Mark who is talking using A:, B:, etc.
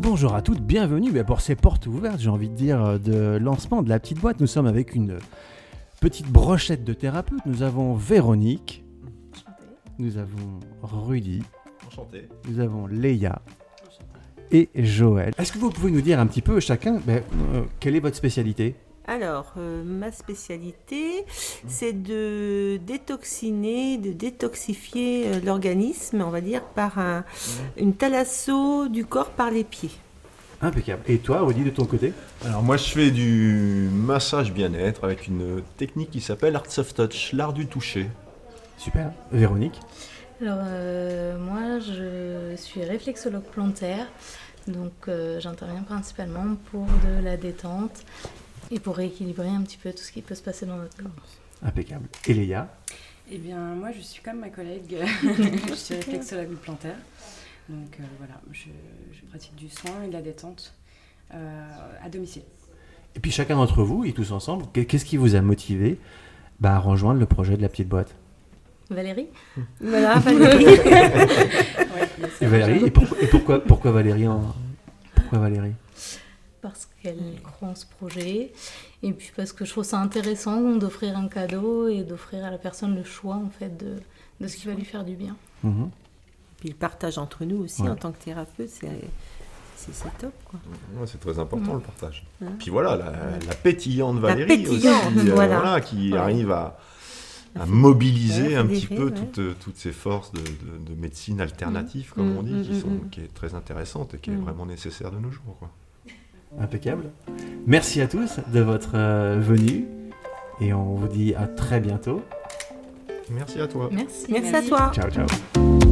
A: bonjour à toutes, bienvenue pour ces portes ouvertes, j'ai envie de dire, de lancement de la petite boîte. Nous sommes avec une petite brochette de thérapeutes. Nous avons Véronique, nous avons Rudy,
B: Enchanté.
A: nous avons Léa et Joël. Est-ce que vous pouvez nous dire un petit peu chacun bah, euh, quelle est votre spécialité?
C: Alors, euh, ma spécialité, c'est de détoxiner, de détoxifier euh, l'organisme, on va dire, par un- une thalasso du corps par les pieds.
A: Impeccable. Et toi, Rudy, de ton côté?
B: Alors moi je fais du massage bien-être avec une technique qui s'appelle Arts of Touch, l'art du toucher.
A: Super. Véronique?
D: Alors, euh, moi, je suis réflexologue plantaire. Donc, euh, j'interviens principalement pour de la détente et pour rééquilibrer un petit peu tout ce qui peut se passer dans notre corps.
A: Impeccable. Et Léa?
E: Eh bien, moi, je suis comme ma collègue, je suis réflexologue plantaire. Donc euh, voilà, je, je pratique du soin et de la détente euh, à domicile.
A: Et puis chacun d'entre vous, et tous ensemble, qu'est- qu'est-ce qui vous a motivé bah, à rejoindre le projet de la petite boîte?
D: Valérie?
C: Voilà, Valérie.
E: Ouais,
A: Et Valérie, et, pourquoi- et pourquoi, pourquoi Valérie en- Pourquoi Valérie?
D: Parce qu'elle croit en ce projet et puis parce que je trouve ça intéressant d'offrir un cadeau et d'offrir à la personne le choix en fait de, de ce qui va lui faire du bien.
A: Mhm.
C: Puis le partage entre nous aussi
A: Ouais.
C: en tant que thérapeute, c'est c'est- c'est top. Quoi.
B: Ouais, c'est très important
D: Mhm.
B: le partage.
C: Mhm.
B: Puis voilà, la, la pétillante Valérie
C: pétillante,
B: aussi, euh,
C: voilà.
B: qui
C: Ouais.
B: arrive à, mobiliser
C: ouais,
B: un petit peu
C: ouais.
B: toutes, euh, toutes ces forces de, de- de médecine alternative, comme
C: Mhm,
B: on dit, qui, sont, qui est très intéressante et qui est vraiment nécessaire de nos jours. Quoi.
A: Impeccable. Merci à tous de votre euh, venue. Et on vous dit à très bientôt.
B: Merci à toi.
D: Merci.
C: Merci à toi.
A: Ciao, ciao.